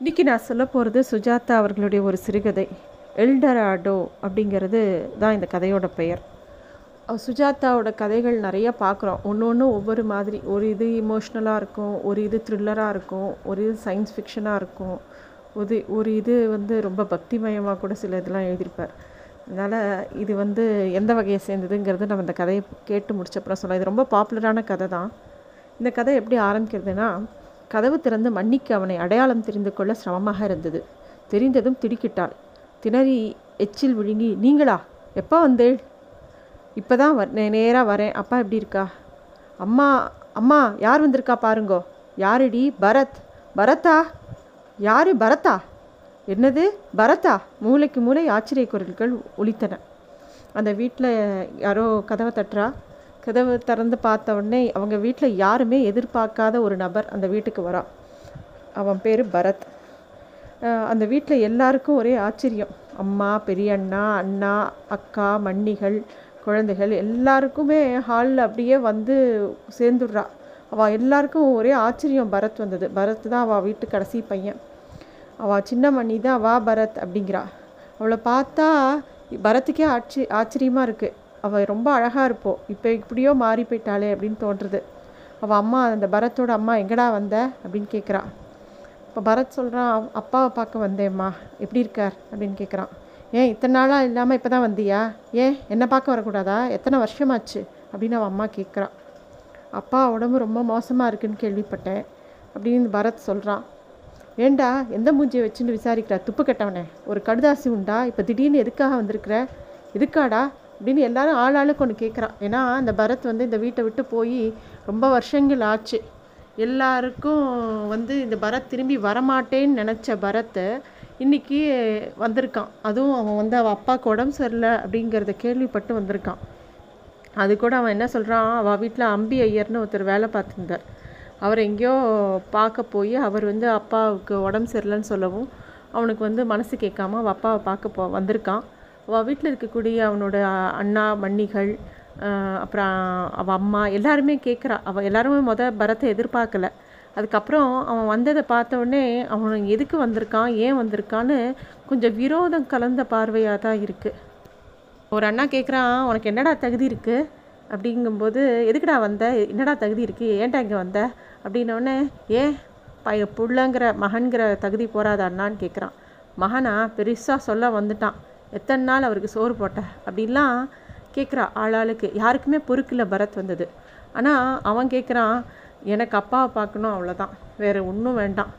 இன்றைக்கி நான் சொல்ல போகிறது சுஜாதா அவர்களுடைய ஒரு சிறுகதை. எல்டராடோ அப்படிங்கிறது தான் இந்த கதையோட பெயர். சுஜாதாவோட கதைகள் நிறைய பார்க்குறோம். ஒன்று ஒன்று ஒவ்வொரு மாதிரி. ஒரு இது இமோஷ்னலாக இருக்கும் ஒரு இது த்ரில்லராக இருக்கும் ஒரு இது சயின்ஸ் ஃபிக்ஷனாக இருக்கும். ஒரு ஒரு இது வந்து ரொம்ப பக்திமயமாக கூட சில இதெல்லாம் எழுதியிருப்பார். அதனால் இது வந்து எந்த வகையை சேர்ந்ததுங்கிறது நம்ம இந்த கதையை கேட்டு முடிச்சப்பறம் சொல்லலாம். இது ரொம்ப பாப்புலரான கதை தான். இந்த கதை எப்படி ஆரம்பிக்கிறதுனா கதவு திறந்து மன்னிக்கு அவனை அடையாளம் தெரிந்து கொள்ள சிரமமாக இருந்தது. தெரிந்ததும் திடுக்கிட்டாள். திணறி எச்சில் விழுங்கி நீங்களா? எப்போ வந்தேள்? இப்போ தான் வ நேராக வரேன். அப்பா எப்படி இருக்கா? அம்மா அம்மா யார் வந்திருக்கா பாருங்கோ? யாருடி? பரத். பரத்தா? யாரு? பரத்தா? என்னது? பரத்தா? மூளைக்கு மூளை ஆச்சரிய குரல்கள் ஒழித்தன அந்த வீட்டில் யாரோ கதவை தட்டுறா. கதவு திறந்து பார்த்த உடனே அவங்க வீட்டில் யாருமே எதிர்பார்க்காத ஒரு நபர் அந்த வீட்டுக்கு வரான் அவன் பேர் பரத். அந்த வீட்டில் எல்லாருக்கும் ஒரே ஆச்சரியம். அம்மா பெரிய அண்ணா அண்ணா அக்கா மன்னிகள் குழந்தைகள் எல்லாருக்குமே ஹாலில் அப்படியே வந்து சேர்ந்துடுறா. அவள் எல்லாருக்கும் ஒரே ஆச்சரியம் பரத் வந்தது. பரத் தான் அவள் வீட்டு கடைசி பையன். அவள் சின்ன மணி தான் வா பரத் அப்படிங்கிறா. அவளை பார்த்தா பரத்துக்கே ஆச்சரிய ஆச்சரியமாக இருக்குது அவள் ரொம்ப அழகாக இருப்போம் இப்போ இப்படியோ மாறி போயிட்டாளே அப்படின்னு தோன்றுறது. அவள் அம்மா அந்த பரத்தோட அம்மா எங்கடா வந்த? அப்படின்னு கேட்குறா இப்போ பரத் சொல்கிறான் அப்பாவை பார்க்க வந்தேம்மா. எப்படி இருக்கார்? அப்படின்னு கேட்குறான் ஏன் இத்தனை நாளாக இல்லாமல் இப்போ தான் வந்தியா? ஏன் என்னை பார்க்க வரக்கூடாதா? எத்தனை வருஷமாச்சு? அப்படின்னு அவன் அம்மா கேட்குறான் அப்பா உடம்பு ரொம்ப மோசமாக இருக்குன்னு கேள்விப்பட்டேன். அப்படின்னு பரத் சொல்கிறான் ஏண்டா எந்த மூஞ்சியை வச்சுன்னு விசாரிக்கிற? துப்பு கட்டவனே. ஒரு கடுதாசி உண்டா? இப்போ திடீர்னு எதுக்காக வந்திருக்கிற? எதுக்காடா? அப்படின்னு எல்லாரும் ஆள் ஆளுக்கு ஒன்று கேட்குறான் ஏன்னா அந்த பரத் வந்து இந்த வீட்டை விட்டு போய் ரொம்ப வருஷங்கள் ஆச்சு. எல்லாருக்கும் வந்து இந்த பரத் திரும்பி வரமாட்டேன்னு நினச்ச பரத்தை இன்னைக்கு வந்திருக்கான். அதுவும் அவன் வந்து அவன் அப்பாவுக்கு உடம்பு சரியில்லை அப்படிங்கிறத கேள்விப்பட்டு வந்திருக்கான். அது கூட அவன் என்ன சொல்கிறான் அவள் வீட்டில் அம்பி ஐயர்னு ஒருத்தர் வேலை பார்த்துருந்தார். அவர் எங்கேயோ பார்க்க போய் அவர் வந்து அப்பாவுக்கு உடம்பு சரியில்லைன்னு சொல்லவும் அவனுக்கு வந்து மனசு கேட்காம அவள் அப்பாவை பார்க்க போ வந்திருக்கான். வீட்டில் இருக்கக்கூடிய அவனோட அண்ணா மன்னிகள் அப்புறம் அவள் அம்மா எல்லாருமே கேட்குறா அவள் எல்லாருமே மொதல் பரத்தை எதிர்பார்க்கல. அதுக்கப்புறம் அவன் வந்ததை பார்த்த உடனே அவன் எதுக்கு வந்திருக்கான் ஏன் வந்திருக்கான்னு கொஞ்சம் விரோதம் கலந்த பார்வையாக தான் இருக்குது ஒரு அண்ணா கேட்குறான் உனக்கு என்னடா தகுதி இருக்குது அப்படிங்கும்போது எதுக்குடா வந்த? என்னடா தகுதி இருக்குது ஏன்டா இங்கே வந்த? அப்படின்னோடனே ஏன் பைய புள்ளங்கிற மகன்கிற தகுதி போகிறாத அண்ணான்னு கேட்குறான் மகனா பெருசாக சொல்ல வந்துட்டான். எத்தனை நாள் அவருக்கு சோறு போட்ட? அப்படின்லாம் கேட்குறா ஆளாளுக்கு. யாருக்குமே பொறுக்கல பரத் வந்தது. ஆனால் அவன் கேட்குறான் எனக்கு அப்பாவை பார்க்கணும் அவ்வளோதான் வேறு ஒன்றும் வேண்டாம்.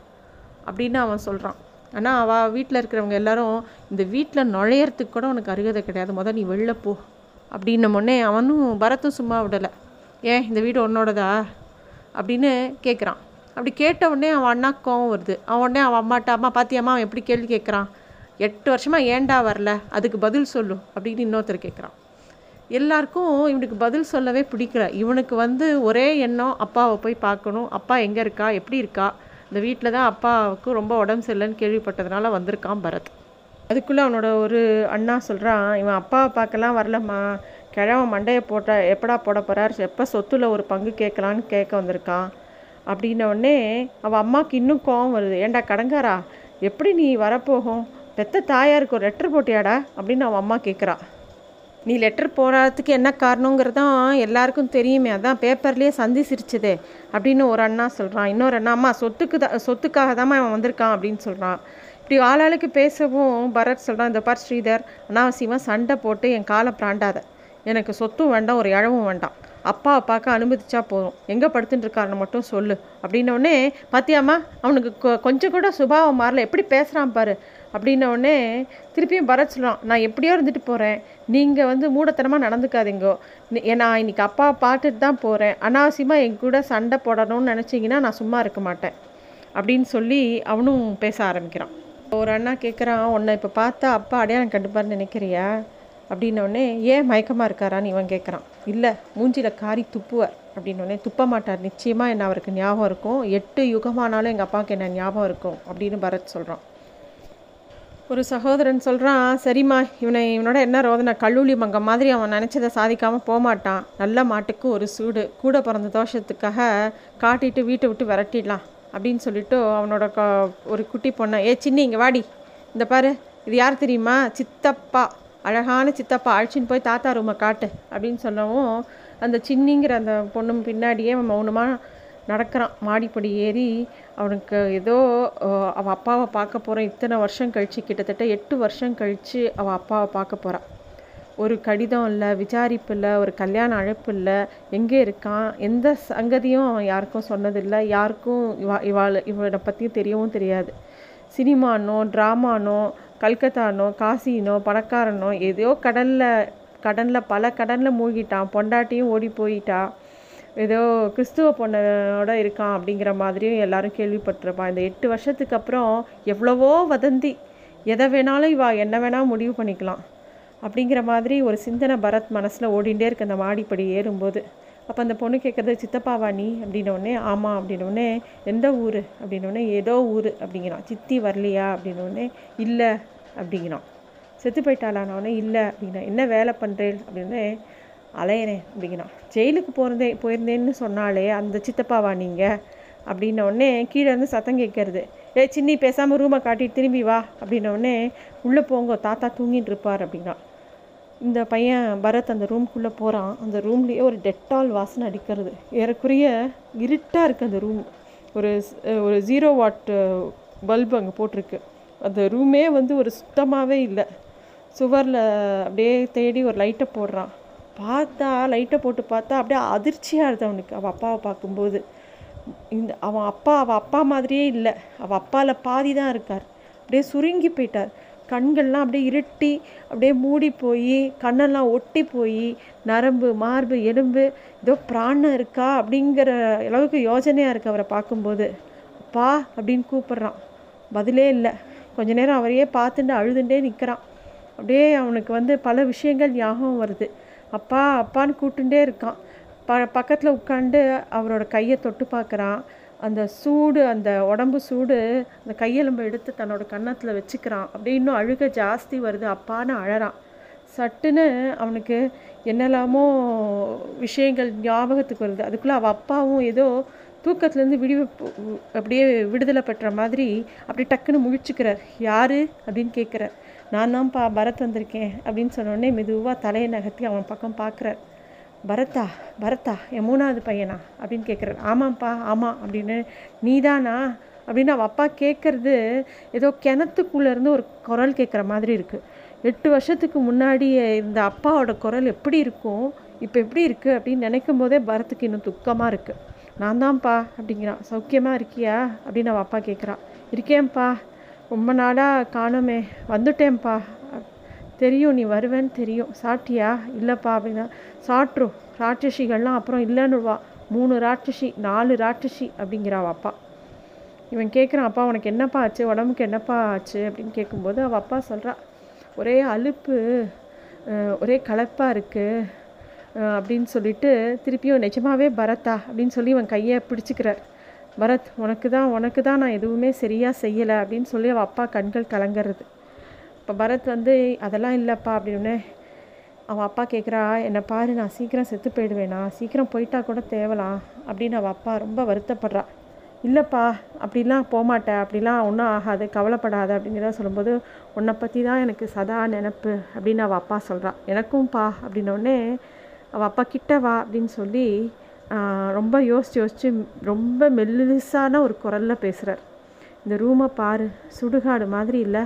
அப்படின்னு அவன் சொல்கிறான் ஆனால் அவள் வீட்டில் இருக்கிறவங்க எல்லாரும் இந்த வீட்டில் நுழையறதுக்கு கூட உனக்கு அருகதை கிடையாது. முதல் நீ வெளில போ. அப்படின்னமுன்னே அவனும் பரத்தும் சும்மா விடலை. ஏன் இந்த வீடு உன்னோடதா? அப்படின்னு கேட்குறான் அப்படி கேட்ட உடனே அவன் அண்ணா கோவம் வருது. அவன் உடனே அவன் அம்மாட்ட அம்மா பாத்தியம்மா அவன் எப்படி கேள்வி கேட்குறான் எட்டு வருஷமாக ஏன்டா வரல? அதுக்கு பதில் சொல்லு அப்படின்னு இன்னொருத்தர் கேட்குறான் எல்லாருக்கும் இவனுக்கு பதில் சொல்லவே பிடிக்கல. இவனுக்கு வந்து ஒரே எண்ணம் அப்பாவை போய் பார்க்கணும். அப்பா எங்கே இருக்கா? எப்படி இருக்கா? இந்த வீட்டில் தான் அப்பாவுக்கு ரொம்ப உடம்பு சரியில்லைன்னு கேள்விப்பட்டதுனால வந்திருக்கான் பரத். அதுக்குள்ளே அவனோட ஒரு அண்ணா சொல்கிறான் இவன் அப்பாவை பார்க்கலாம் வரலம்மா. கிழவன் மண்டையை போட்ட எப்படா போட போகிறார் எப்போ சொத்துல ஒரு பங்கு கேட்கலான்னு கேட்க வந்திருக்கான். அப்படின்ன உடனே அவள் அம்மாவுக்கு இன்னும் கோவம் வருது. ஏன்டா கடங்காரா எப்படி நீ வரப்போகும்? பெத்த தாயாருக்கு ஒரு லெட்டர் போட்டியாடா அப்படின்னு அவன் அம்மா கேட்குறா நீ லெட்டர் போடாததுக்கு என்ன காரணங்கிறதான் எல்லாருக்கும் தெரியுமே. அதான் பேப்பர்லேயே சந்தி சிரிச்சதே அப்படின்னு ஒரு அண்ணா சொல்கிறான் இன்னொரு அண்ணா அம்மா சொத்துக்கு தான் சொத்துக்காக தான் அவன் வந்திருக்கான் அப்படின்னு சொல்கிறான் இப்படி ஆளாளுக்கு பேசவும் பரத் சொல்கிறான் இந்த பார் ஸ்ரீதர் அனாவசியமாக சண்டை போட்டு என் காலை பிராண்டாத. எனக்கு சொத்தும் வேண்டாம் ஒரு இழவும் வேண்டாம். அப்பாவை பார்க்க அனுமதிச்சா போதும். எங்கே படுத்துட்டுருக்காருன்னு மட்டும் சொல்லு அப்படின்னோடனே பார்த்தியாம்மா அவனுக்கு கொ- கொஞ்சம் கூட சுபாவம் மாறல. எப்படி பேசுகிறான் பாரு. அப்படின்னோடனே திருப்பியும் பரத் சொல்கிறான் நான் எப்படியோ இருந்துட்டு போகிறேன் நீங்கள் வந்து மூடத்தனமாக நடந்துக்காதீங்கோ. நான் இன்னைக்கு அப்பா பார்த்துட்டு தான் போகிறேன் அனாவசியமாக என் கூட சண்டை போடணும்னு நினச்சிங்கன்னா நான் சும்மா இருக்க மாட்டேன். அப்படின்னு சொல்லி அவனும் பேச ஆரம்பிக்கிறான். ஒரு அண்ணா கேட்குறான் உன்னை இப்போ பார்த்தா அப்பா அடையாளம் கண்டுப்பார்னு நினைக்கிறியா? அப்படின்னோடனே ஏன் மயக்கமாக இருக்காரான்னு இவன் கேட்குறான் இல்லை மூஞ்சியில் காரி துப்புவார் அப்படின்னோடனே துப்ப மாட்டார். நிச்சயமாக என்ன அவருக்கு ஞாபகம் இருக்கும்? எட்டு யுகமானாலும் எங்கள் அப்பாவுக்கு என்ன ஞாபகம் இருக்கும்? அப்படின்னு பரத் சொல்கிறான் ஒரு சகோதரன் சொல்கிறான் சரிம்மா இவனை இவனோட என்ன ரோதனை? கல்லூலி மங்கம் மாதிரி அவன் நினச்சதை சாதிக்காமல் போகமாட்டான் நல்ல மாட்டுக்கு ஒரு சூடு. கூட பிறந்த தோஷத்துக்காக காட்டிட்டு வீட்டை விட்டு விரட்டிடலாம். அப்படின்னு சொல்லிட்டு அவனோட க ஒரு குட்டி பொண்ணை ஏ சின்ன இங்கே வாடி. இந்த பாரு இது யார் தெரியுமா? சித்தப்பா. அழகான சித்தப்பா. அழைச்சின்னு போய் தாத்தா ரூமை காட்டு. அப்படின்னு சொல்லவும் அந்த சின்னிங்கிற அந்த பொண்ணு பின்னாடியே மௌனமாக நடக்கிறான். மாடிப்படி ஏறி அவனுக்கு ஏதோ அவள் அப்பாவை பார்க்க போகிறான் இத்தனை வருஷம் கழித்து கிட்டத்தட்ட எட்டு வருஷம் கழித்து அவள் அப்பாவை பார்க்க போகிறான் ஒரு கடிதம் இல்லை விசாரிப்பு இல்லை ஒரு கல்யாண அழைப்பு இல்லை எங்கே இருக்கான் எந்த சங்கதியும் அவன் யாருக்கும் சொன்னதில்லை யாருக்கும் இவா இவாள் இவனை பற்றியும் தெரியவும் தெரியாது. சினிமானோ ட்ராமானோ கல்கத்தானோ காசினோ பணக்காரனோ ஏதோ கடலில் கடனில் பல கடனில் மூழ்கிட்டான். பொண்டாட்டியும் ஓடி போயிட்டான் ஏதோ கிறிஸ்துவ பொண்ணோட இருக்கான் அப்படிங்கிற மாதிரியும் எல்லாரும் கேள்விப்பட்டிருப்பான் இந்த எட்டு வருஷத்துக்கு அப்புறம் எவ்வளவோ வதந்தி. எதை வேணாலும் இவா என்ன வேணால் முடிவு பண்ணிக்கலாம். அப்படிங்கிற மாதிரி ஒரு சிந்தனை பரத் மனசில் ஓடிண்டே இருக்கு அந்த மாடிப்படி ஏறும்போது. அப்போ அந்த பொண்ணு கேட்குறது சித்தப்பாவா நீ? அப்படின்னோடனே ஆமாம் அப்படின்னோடனே எந்த ஊர்? அப்படின்னோடனே ஏதோ ஊர் அப்படிங்கிறான். சித்தி வரலையா? அப்படின்னோடனே இல்லை அப்படிங்கிறான். செத்து போயிட்டாளானோடனே இல்லை அப்படின்னா என்ன வேலை பண்ணுறேன் அப்படின்னே அலையிறேன் அப்படிங்கிறான். ஜெயிலுக்கு போகிறதே போயிருந்தேன்னு சொன்னாலே அந்த சித்தப்பாவா நீங்கள் அப்படின்னோடனே கீழே இருந்து சத்தம் கேட்கறது. ஏ சின்னி பேசாமல் ரூமை காட்டிட்டு திரும்பி வா. அப்படின்னோடனே உள்ளே போங்க தாத்தா தூங்கிட்டு இருப்பார். அப்படின்னா இந்த பையன் பரத் அந்த ரூம்குள்ளே போகிறான் அந்த ரூம்லேயே ஒரு டெட்டால் வாசனை அடிக்கிறது. ஏறக்குறைய இருட்டாக இருக்குது அந்த ரூம் ஒரு ஒரு ஜீரோ வாட் பல்பு அங்கே போட்டிருக்கு. அந்த ரூமே வந்து ஒரு சுத்தமாகவே இல்லை. சுவரில் அப்படியே தேடி ஒரு லைட்டை போடுறான். பார்த்தா லைட்டை போட்டு பார்த்தா அப்படியே அதிர்ச்சியாக இருந்தது அவனுக்கு. அவள் அப்பாவை பார்க்கும்போது. இந்த அவன் அப்பா அவள் அப்பா மாதிரியே இல்லை. அவள் அப்பாவில் பாதி தான் இருக்கார். அப்படியே சுருங்கி போயிட்டார். கண்கள்லாம் அப்படியே இருட்டி அப்படியே மூடி போய் கண்ணெல்லாம் ஒட்டி போய் நரம்பு மார்பு எலும்பு ஏதோ பிராணம் இருக்கா அப்படிங்கிற அளவுக்கு யோஜனையாக இருக்குது அவரை பார்க்கும்போது. அப்பா அப்படின்னு கூப்பிட்றான். பதிலே இல்லை. கொஞ்ச நேரம் அவரையே பார்த்துட்டு அழுதுண்டே நிற்கிறான் அப்படியே அவனுக்கு வந்து பல விஷயங்கள் ஞாபகம் வருது. அப்பா அப்பான்னு கூட்டுண்டே இருக்கான். ப பக்கத்தில் உட்காந்து அவரோட கையை தொட்டு பார்க்குறான். அந்த சூடு அந்த உடம்பு சூடு அந்த கையெலும்பை எடுத்து தன்னோட கன்னத்தில் வச்சுக்கிறான். அப்படி இன்னும் அழுக ஜாஸ்தி வருது. அப்பான்னு அழறான். சட்டுன்னு அவனுக்கு என்னெல்லாமோ விஷயங்கள் ஞாபகத்துக்கு வருது. அதுக்குள்ளே அவள் அப்பாவும் ஏதோ தூக்கத்துலேருந்து விடி அப்படியே விடுதலை பெற்ற மாதிரி அப்படி டக்குன்னு முழிச்சுக்கிறார். யார்? அப்படின்னு கேட்குறார் நான் தான்ப்பா பரத் வந்திருக்கேன் அப்படின்னு சொன்னோடனே மெதுவாக தலையை நகர்த்தி அவன் பக்கம் பார்க்குறார். பரத்தா பரத்தா என் மூணாவது பையனா? அப்படின்னு கேட்குறாரு ஆமாம்ப்பா ஆமாம் அப்படின்னு. நீதானா? அப்படின்னு அவள் அப்பா கேட்குறது ஏதோ கிணத்துக்குள்ளேருந்து ஒரு குரல் கேட்குற மாதிரி இருக்குது எட்டு வருஷத்துக்கு முன்னாடி இந்த அப்பாவோட குரல் எப்படி இருக்கும்? இப்போ எப்படி இருக்குது அப்படின்னு நினைக்கும் போதே பரத்துக்கு இன்னும் துக்கமாக இருக்குது நான் தான்ப்பா அப்படிங்கிறான். சௌக்கியமாக இருக்கியா? அப்படின்னு அவள் அப்பா கேட்குறான் இருக்கேன்ப்பா ரொம்ப நாளாக காணுமே. வந்துட்டேன்ப்பா. தெரியும் நீ வருவேன்னு தெரியும். சாட்டியா இல்லைப்பா அப்படின்னா சாட்டுரும் ராட்சசிகள்லாம் அப்புறம் இல்லைன்னுவா மூணு ராட்சசி நாலு ராட்சசி அப்படிங்கிறா அப்பா. இவன் கேட்குறான் அப்பா உனக்கு என்னப்பா ஆச்சு? உடம்புக்கு என்னப்பா ஆச்சு? அப்படின்னு கேட்கும்போது அவள் அப்பா சொல்கிறா ஒரே அலுப்பு ஒரே கலப்பாக இருக்குது அப்படின்னு சொல்லிட்டு திருப்பியும் நிஜமாவே பரத்தா? அப்படின்னு சொல்லி இவன் கையை பிடிச்சிக்கிறார். பரத் உனக்கு தான் உனக்கு தான் நான் எதுவுமே சரியாக செய்யலை அப்படின்னு சொல்லி அவள் அப்பா கண்கள் கலங்கிறது. இப்போ பரத் வந்து அதெல்லாம் இல்லைப்பா அப்படின்னு அவன் அப்பா கேட்குறா என்னை பாரு நான் சீக்கிரம் செத்து போயிடுவேனா? சீக்கிரம் போயிட்டா கூட தேவலாம் அப்படின்னு அவள் அப்பா ரொம்ப வருத்தப்படுறா. இல்லைப்பா அப்படிலாம் போகமாட்டேன் அப்படிலாம் ஒன்றும் ஆகாது. கவலைப்படாத. அப்படிங்கிறத சொல்லும்போது உன்னை பற்றி தான் எனக்கு சதா நினப்பு அப்படின்னு அவள் அப்பா சொல்கிறான் எனக்கும்ப்பா அப்படின்னோடனே அவள் அப்பா கிட்ட வா அப்படின்னு சொல்லி ரொம்ப யோசித்து யோசித்து ரொம்ப மெல்லிசான ஒரு குரலில் பேசுகிறார் இந்த ரூமை பாரு சுடுகாடு மாதிரி இல்லை.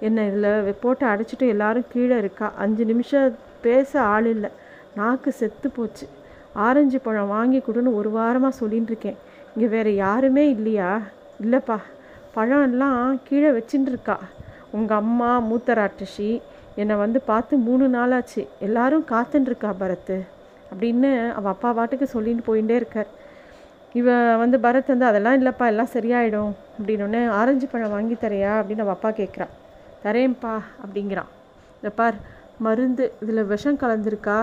என்னை இதில் போட்டு அடைச்சிட்டு எல்லாரும் கீழே இருக்கா? அஞ்சு நிமிஷம் பேச ஆள் இல்லை. நாக்கு செத்து போச்சு. ஆரஞ்சு பழம் வாங்கி கொடுன்னு ஒரு வாரமாக சொல்லின்னு இருக்கேன். இங்கே வேறு யாருமே இல்லையா? இல்லைப்பா. பழம் எல்லாம் கீழே வச்சுட்டு இருக்கா. உங்கள் அம்மா மூத்தராட்டசி என்னை வந்து பார்த்து மூணு நாளாச்சு. எல்லாரும் காத்துன்னு பரத்து அப்படின்னு அவள் அப்பா பாட்டுக்கு சொல்லிட்டு போயிட்டே இருக்கார். இவ வந்து பரத் வந்து அதெல்லாம் இல்லைப்பா எல்லாம் சரியாயிடும். அப்படின்னோடனே ஆரஞ்சு பழம் வாங்கி தரையா அப்படின்னு அவள் அப்பா கேட்குறான் தரேன்ப்பா அப்படிங்கிறான் இந்த பார் மருந்து இதில் விஷம் கலந்துருக்கா?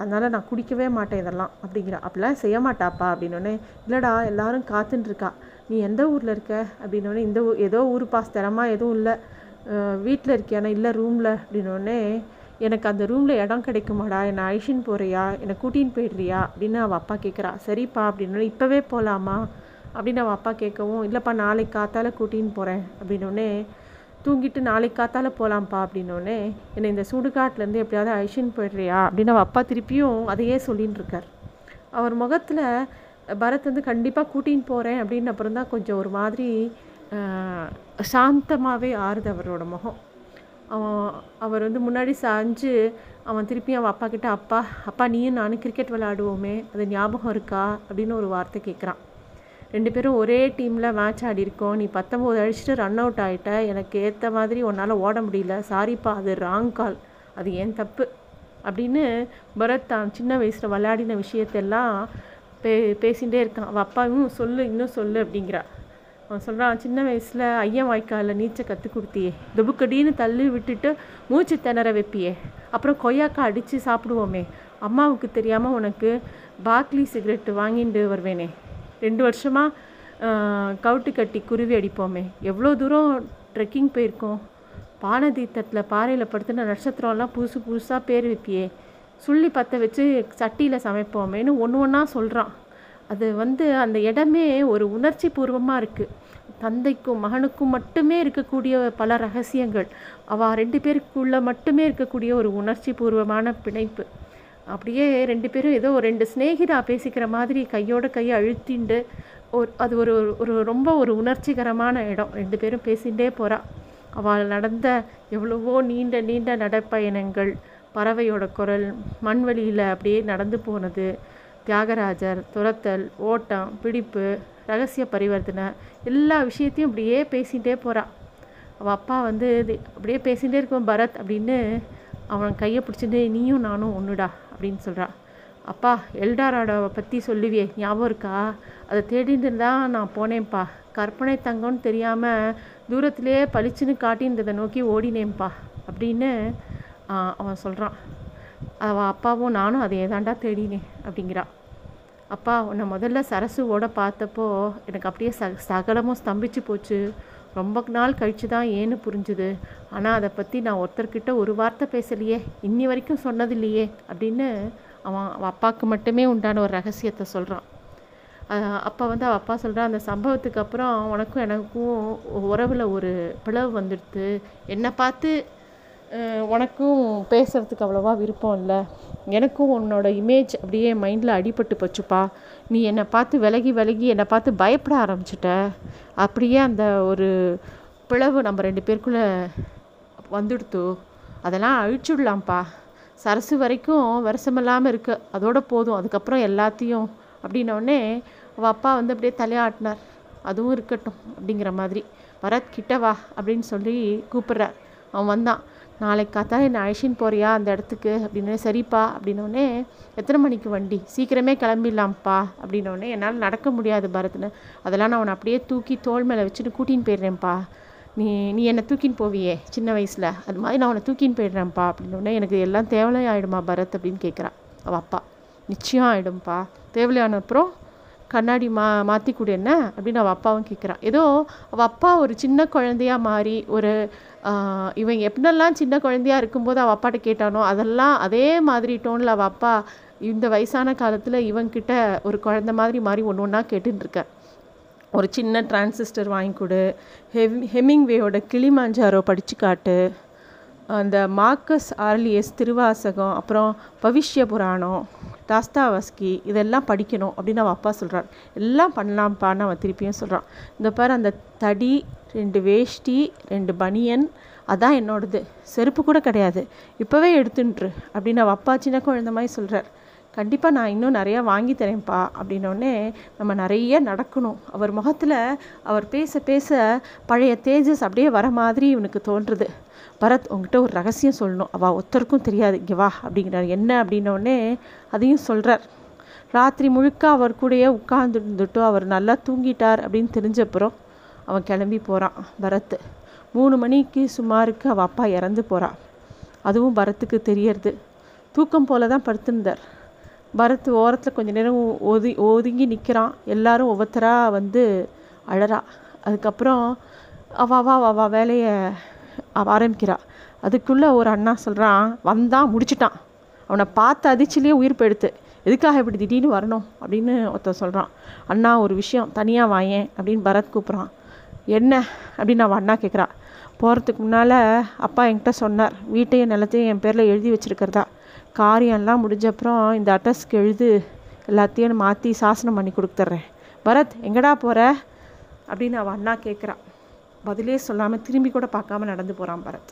அதனால் நான் குடிக்கவே மாட்டேன் இதெல்லாம் அப்படிங்கிற. அப்படிலாம் செய்ய மாட்டாப்பா அப்படின்னோடனே இல்லைடா எல்லாரும் காத்துட்டுருக்கா நீ எந்த ஊரில் இருக்க? அப்படின்னோடனே இந்த ஊர் ஏதோ ஊர் பாஸ் தரமாக எதுவும் இல்லை. வீட்டில் இருக்கியானா இல்லை ரூமில். அப்படின்னோடனே எனக்கு அந்த ரூமில் இடம் கிடைக்குமாடா? என்னை அழிச்சின்னு போகிறியா என்னை கூட்டின்னு போயிடுறியா? அப்படின்னு அவள் அப்பா கேட்குறா சரிப்பா அப்படின்னா இப்போவே போகலாமா அப்படின்னு அவன் அப்பா கேட்கவும் இல்லைப்பா நாளைக்கு காத்தால் கூட்டின்னு போகிறேன் அப்படின்னோடனே தூங்கிட்டு நாளைக்கு காத்தால போகலாம்ப்பா அப்படின்னோடனே என்னை இந்த சுடுகாட்டிலேருந்து எப்படியாவது அழிச்சின்னு போயிடுறியா? அப்படின்னு அவள் அப்பா திருப்பியும் அதையே சொல்லின்னு இருக்கார். அவர் முகத்தில் பரத் வந்து கண்டிப்பாக கூட்டின்னு போகிறேன் அப்படின்னு அப்புறம் தான் கொஞ்சம் ஒரு மாதிரி சாந்தமாகவே ஆறுது அவரோட முகம். அவன் அவர் வந்து முன்னாடி சாஞ்சு அவன் திருப்பி அவன் அப்பா கிட்ட அப்பா அப்பா நீயும் நானும் கிரிக்கெட் விளையாடுவோமே அது ஞாபகம் இருக்கா? அப்படின்னு ஒரு வார்த்தை கேட்குறான் ரெண்டு பேரும் ஒரே டீமில் மேட்ச் ஆடி இருக்கோம். நீ பத்தொம்போது அடிச்சுட்டு ரன் அவுட் ஆகிட்ட எனக்கு ஏற்ற மாதிரி உன்னால் ஓட முடியல. சாரிப்பா அது ராங் கால் அது ஏன் தப்பு? அப்படின்னு பரத் தான் சின்ன வயசில் விளையாடின விஷயத்தெல்லாம் பே பேசிகிட்டே இருக்கான். அவள் அப்பாவும் சொல்லு இன்னும் சொல்லு அப்படிங்கிறா. அவன் சொல்கிறான் சின்ன வயசில் ஐயன் வாய்க்காலில் நீச்சல் கற்றுக் கொடுத்தியே. துபுக்கடின்னு தள்ளி விட்டுட்டு மூச்சு திணற வைப்பியே. அப்புறம் கொய்யாக்காய் அடித்து சாப்பிடுவோமே. அம்மாவுக்கு தெரியாமல் உனக்கு பாக்லி சிகரெட்டு வாங்கிட்டு வருவேனே. ரெண்டு வருஷமாக கவுட்டு கட்டி குருவி அடிப்போமே. எவ்வளோ தூரம் ட்ரெக்கிங் போயிருக்கோம். பானதீத்தத்தில் பாறையில் படுத்துன நட்சத்திரம்லாம் புதுசு புதுசாக பேர் வைப்பியே. சுள்ளி பற்ற வச்சு சட்டியில் சமைப்போமேன்னு ஒன்று ஒன்றா சொல்கிறான் அது வந்து அந்த இடமே ஒரு உணர்ச்சி பூர்வமாக இருக்குது தந்தைக்கும் மகனுக்கும் மட்டுமே இருக்கக்கூடிய பல ரகசியங்கள். அவள் ரெண்டு பேருக்குள்ளே மட்டுமே இருக்கக்கூடிய ஒரு உணர்ச்சி பூர்வமான பிணைப்பு. அப்படியே ரெண்டு பேரும் ஏதோ ஒரு ரெண்டு ஸ்நேகிதா பேசிக்கிற மாதிரி கையோட கையை அழுத்திண்டு ஒரு அது ஒரு ஒரு ரொம்ப ஒரு உணர்ச்சிகரமான இடம். ரெண்டு பேரும் பேசிகிட்டே போகிறா அவள் நடந்த எவ்வளவோ நீண்ட நீண்ட நடைப்பயணங்கள். பறவையோட குரல் மண்வெளியில் அப்படியே நடந்து போனது. தியாகராஜர் துரத்தல் ஓட்டம் பிடிப்பு ரகசிய பரிவர்த்தனை எல்லா விஷயத்தையும் அப்படியே பேசிகிட்டே போகிறான் அவள் அப்பா வந்து அப்படியே பேசிகிட்டே இருக்கும் பரத் அப்படின்னு அவன் கையை பிடிச்சிட்டு நீயும் நானும் ஒன்றுடா அப்படின்னு சொல்கிறான் அப்பா எல்டாராடாவை பற்றி சொல்லுவியே ஞாபகம் இருக்கா? அதை தேடிட்டு தான் நான் போனேன்ப்பா. கற்பனை தங்கம்னு தெரியாமல் தூரத்திலே பளிச்சுன்னு காட்டின்றதை நோக்கி ஓடினேன்ப்பா அப்படின்னு அவன் சொல்கிறான் அவள் அப்பாவும் நானும் அதை ஏதாண்டா தேடினேன் அப்படிங்கிறா. அப்பா உன்னை முதல்ல சரசுவோட பார்த்தப்போ எனக்கு அப்படியே ச சகலமும் ஸ்தம்பிச்சு போச்சு. ரொம்ப நாள் கழித்து தான் ஏன்னு புரிஞ்சுது. ஆனால் அதை பற்றி நான் ஒருத்தர்கிட்ட ஒரு வார்த்தை பேசலையே இன்னி வரைக்கும் சொன்னதில்லையே அப்படின்னு அவன் அவன் அப்பாவுக்கு மட்டுமே உண்டான ஒரு ரகசியத்தை சொல்கிறான் அப்போ வந்து அவள் அப்பா சொல்கிறான் அந்த சம்பவத்துக்கு அப்புறம் உனக்கும் எனக்கும் உறவில் ஒரு பிளவு வந்துடுது என்னை பார்த்து உனக்கும் பேசுகிறதுக்கு அவ்வளோவா விருப்பம் இல்லை. எனக்கும் உன்னோட இமேஜ் அப்படியே மைண்டில் அடிபட்டு போச்சுப்பா. நீ என்னை பார்த்து விலகி விலகி என்னை பார்த்து பயப்பட ஆரம்பிச்சிட்ட. அப்படியே அந்த ஒரு பிளவு நம்ம ரெண்டு பேருக்குள்ளே வந்துடுத்து. அதெல்லாம் அழிச்சுடலாம்ப்பா சரசு வரைக்கும் வருஷமில்லாமல் இருக்கு. அதோட போதும். அதுக்கப்புறம் எல்லாத்தையும் அப்படின்னோடனே அவள் அப்பா வந்து அப்படியே தலையாட்டினார். அதுவும் இருக்கட்டும் அப்படிங்கிற மாதிரி. பரத் கிட்ட வா அப்படின்னு சொல்லி கூப்பிட்றார். அவன் வந்தான். நாளைக்கு காத்தா என்னை அழைச்சின்னு போறியா அந்த இடத்துக்கு அப்படின்னு சரிப்பா அப்படின்னோடனே எத்தனை மணிக்கு வண்டி? சீக்கிரமே கிளம்பிடலாம்ப்பா அப்படின்னோடனே என்னால் நடக்க முடியாது பரத்னு. அதெல்லாம் நான் உன்னை அப்படியே தூக்கி தோல் மேலே வச்சுட்டு கூட்டின்னு போயிடுறேன்ப்பா. நீ நீ என்னை தூக்கின்னு போவியே சின்ன வயசில். அது மாதிரி நான் உன்னை தூக்கின்னு போயிடுறேன்ப்பா அப்படின்னோடனே எனக்கு எல்லாம் தேவையாயிடுமா ஆகிடுமா பரத் அப்படின்னு கேட்குறான் அவள் அப்பா நிச்சயம் ஆகிடும்ப்பா தேவையான அப்புறம் கண்ணாடி மா மாற்றி கொடு என்ன? அப்படின்னு அவள் அப்பாவும் கேட்குறான் ஏதோ அவள் அப்பா ஒரு சின்ன குழந்தையாக மாறி ஒரு இவன் எப்படிலாம் சின்ன குழந்தையா இருக்கும்போது அவள் அப்பாட்ட கேட்டானோ அதெல்லாம் அதே மாதிரி டோனில் அவள் அப்பா இந்த வயசான காலத்தில் இவன்கிட்ட ஒரு குழந்த மாதிரி மாறி ஒன்று ஒன்றா கேட்டுருக்க ஒரு சின்ன டிரான்சிஸ்டர் வாங்கி கொடு ஹெவ் ஹெமிங்வேயோட கிளிமாஞ்சாரோ படித்து காட்டு அந்த மார்க்கஸ் ஆர்லியஸ் திருவாசகம் அப்புறம் பவிஷ்ய புராணம் தாஸ்தாவஸ்கி இதெல்லாம் படிக்கணும் அப்படின்னு அவள் அப்பா சொல்கிறார் எல்லாம் பண்ணலாம்ப்பான்னு அவன் திருப்பியும் சொல்கிறான் இந்த பாரு அந்த தடி ரெண்டு வேஷ்டி ரெண்டு பனியன் அதான் என்னோடது. செருப்பு கூட கிடையாது. இப்போவே எடுத்துன்ட்ரு அப்படின்னு அவள் அப்பா சின்ன குழந்த மாதிரி சொல்கிறார் கண்டிப்பாக நான் இன்னும் நிறையா வாங்கி தரேன்ப்பா அப்படின்னோடனே நம்ம நிறைய நடக்கணும். அவர் முகத்தில் அவர் பேச பேச பழைய தேஜஸ் அப்படியே வர மாதிரி இவனுக்கு தோன்றுறது பரத் உங்ககிட்ட ஒரு ரகசியம் சொல்லணும். அவள் ஒருத்தருக்கும் தெரியாது. இங்கே வா அப்படிங்கிறார். என்ன அப்படின்னோடனே அதையும் சொல்கிறார் ராத்திரி முழுக்க அவர் கூடயே உட்கார்ந்துருந்துட்டோ அவர் நல்லா தூங்கிட்டார் அப்படின்னு தெரிஞ்சப்புறம் அவன் கிளம்பி போகிறான் பரத். மூணு மணிக்கு சுமாருக்கு அவள் அப்பா இறந்து போகிறான் அதுவும் பரத்துக்கு தெரியறது. தூக்கம் போல தான் படுத்திருந்தார். பரத் ஓரத்தில் கொஞ்ச நேரம் ஒதி ஒதுங்கி நிற்கிறான் எல்லாரும் ஒவ்வொருத்தராக வந்து அழறா. அதுக்கப்புறம் அவ அவா அவ வேலையை ஆரம்பிக்கிறா. அதுக்குள்ளே ஒரு அண்ணா சொல்கிறான் வந்தான் முடிச்சிட்டான். அவனை பார்த்த அதிர்ச்சிலேயே உயிர் போயிடுத்து. எதுக்காக இப்படி திடீர்னு வரணும்? அப்படின்னு ஒருத்தன் சொல்கிறான் அண்ணா ஒரு விஷயம். தனியாக வாயேன் அப்படின்னு பரத் கூப்பிட்றான். என்ன? அப்படின்னு அவன் அண்ணா கேட்குறா போகிறதுக்கு முன்னால் அப்பா என்கிட்ட சொன்னார். வீட்டையும் நிலத்தையும் என் பேரில் எழுதி வச்சுருக்கிறதா. காரியம்லாம் முடிஞ்சப்புறம் இந்த அட்ரஸ்க்கு எழுது. எல்லாத்தையும் மாற்றி சாசனம் பண்ணி கொடுத்துட்றேன் பரத் எங்கடா போகிற அப்படின்னு அவன் அண்ணா கேட்குறான் பதிலே சொல்லாமல் திரும்பி கூட பார்க்காம நடந்து போகிறான் பரத்.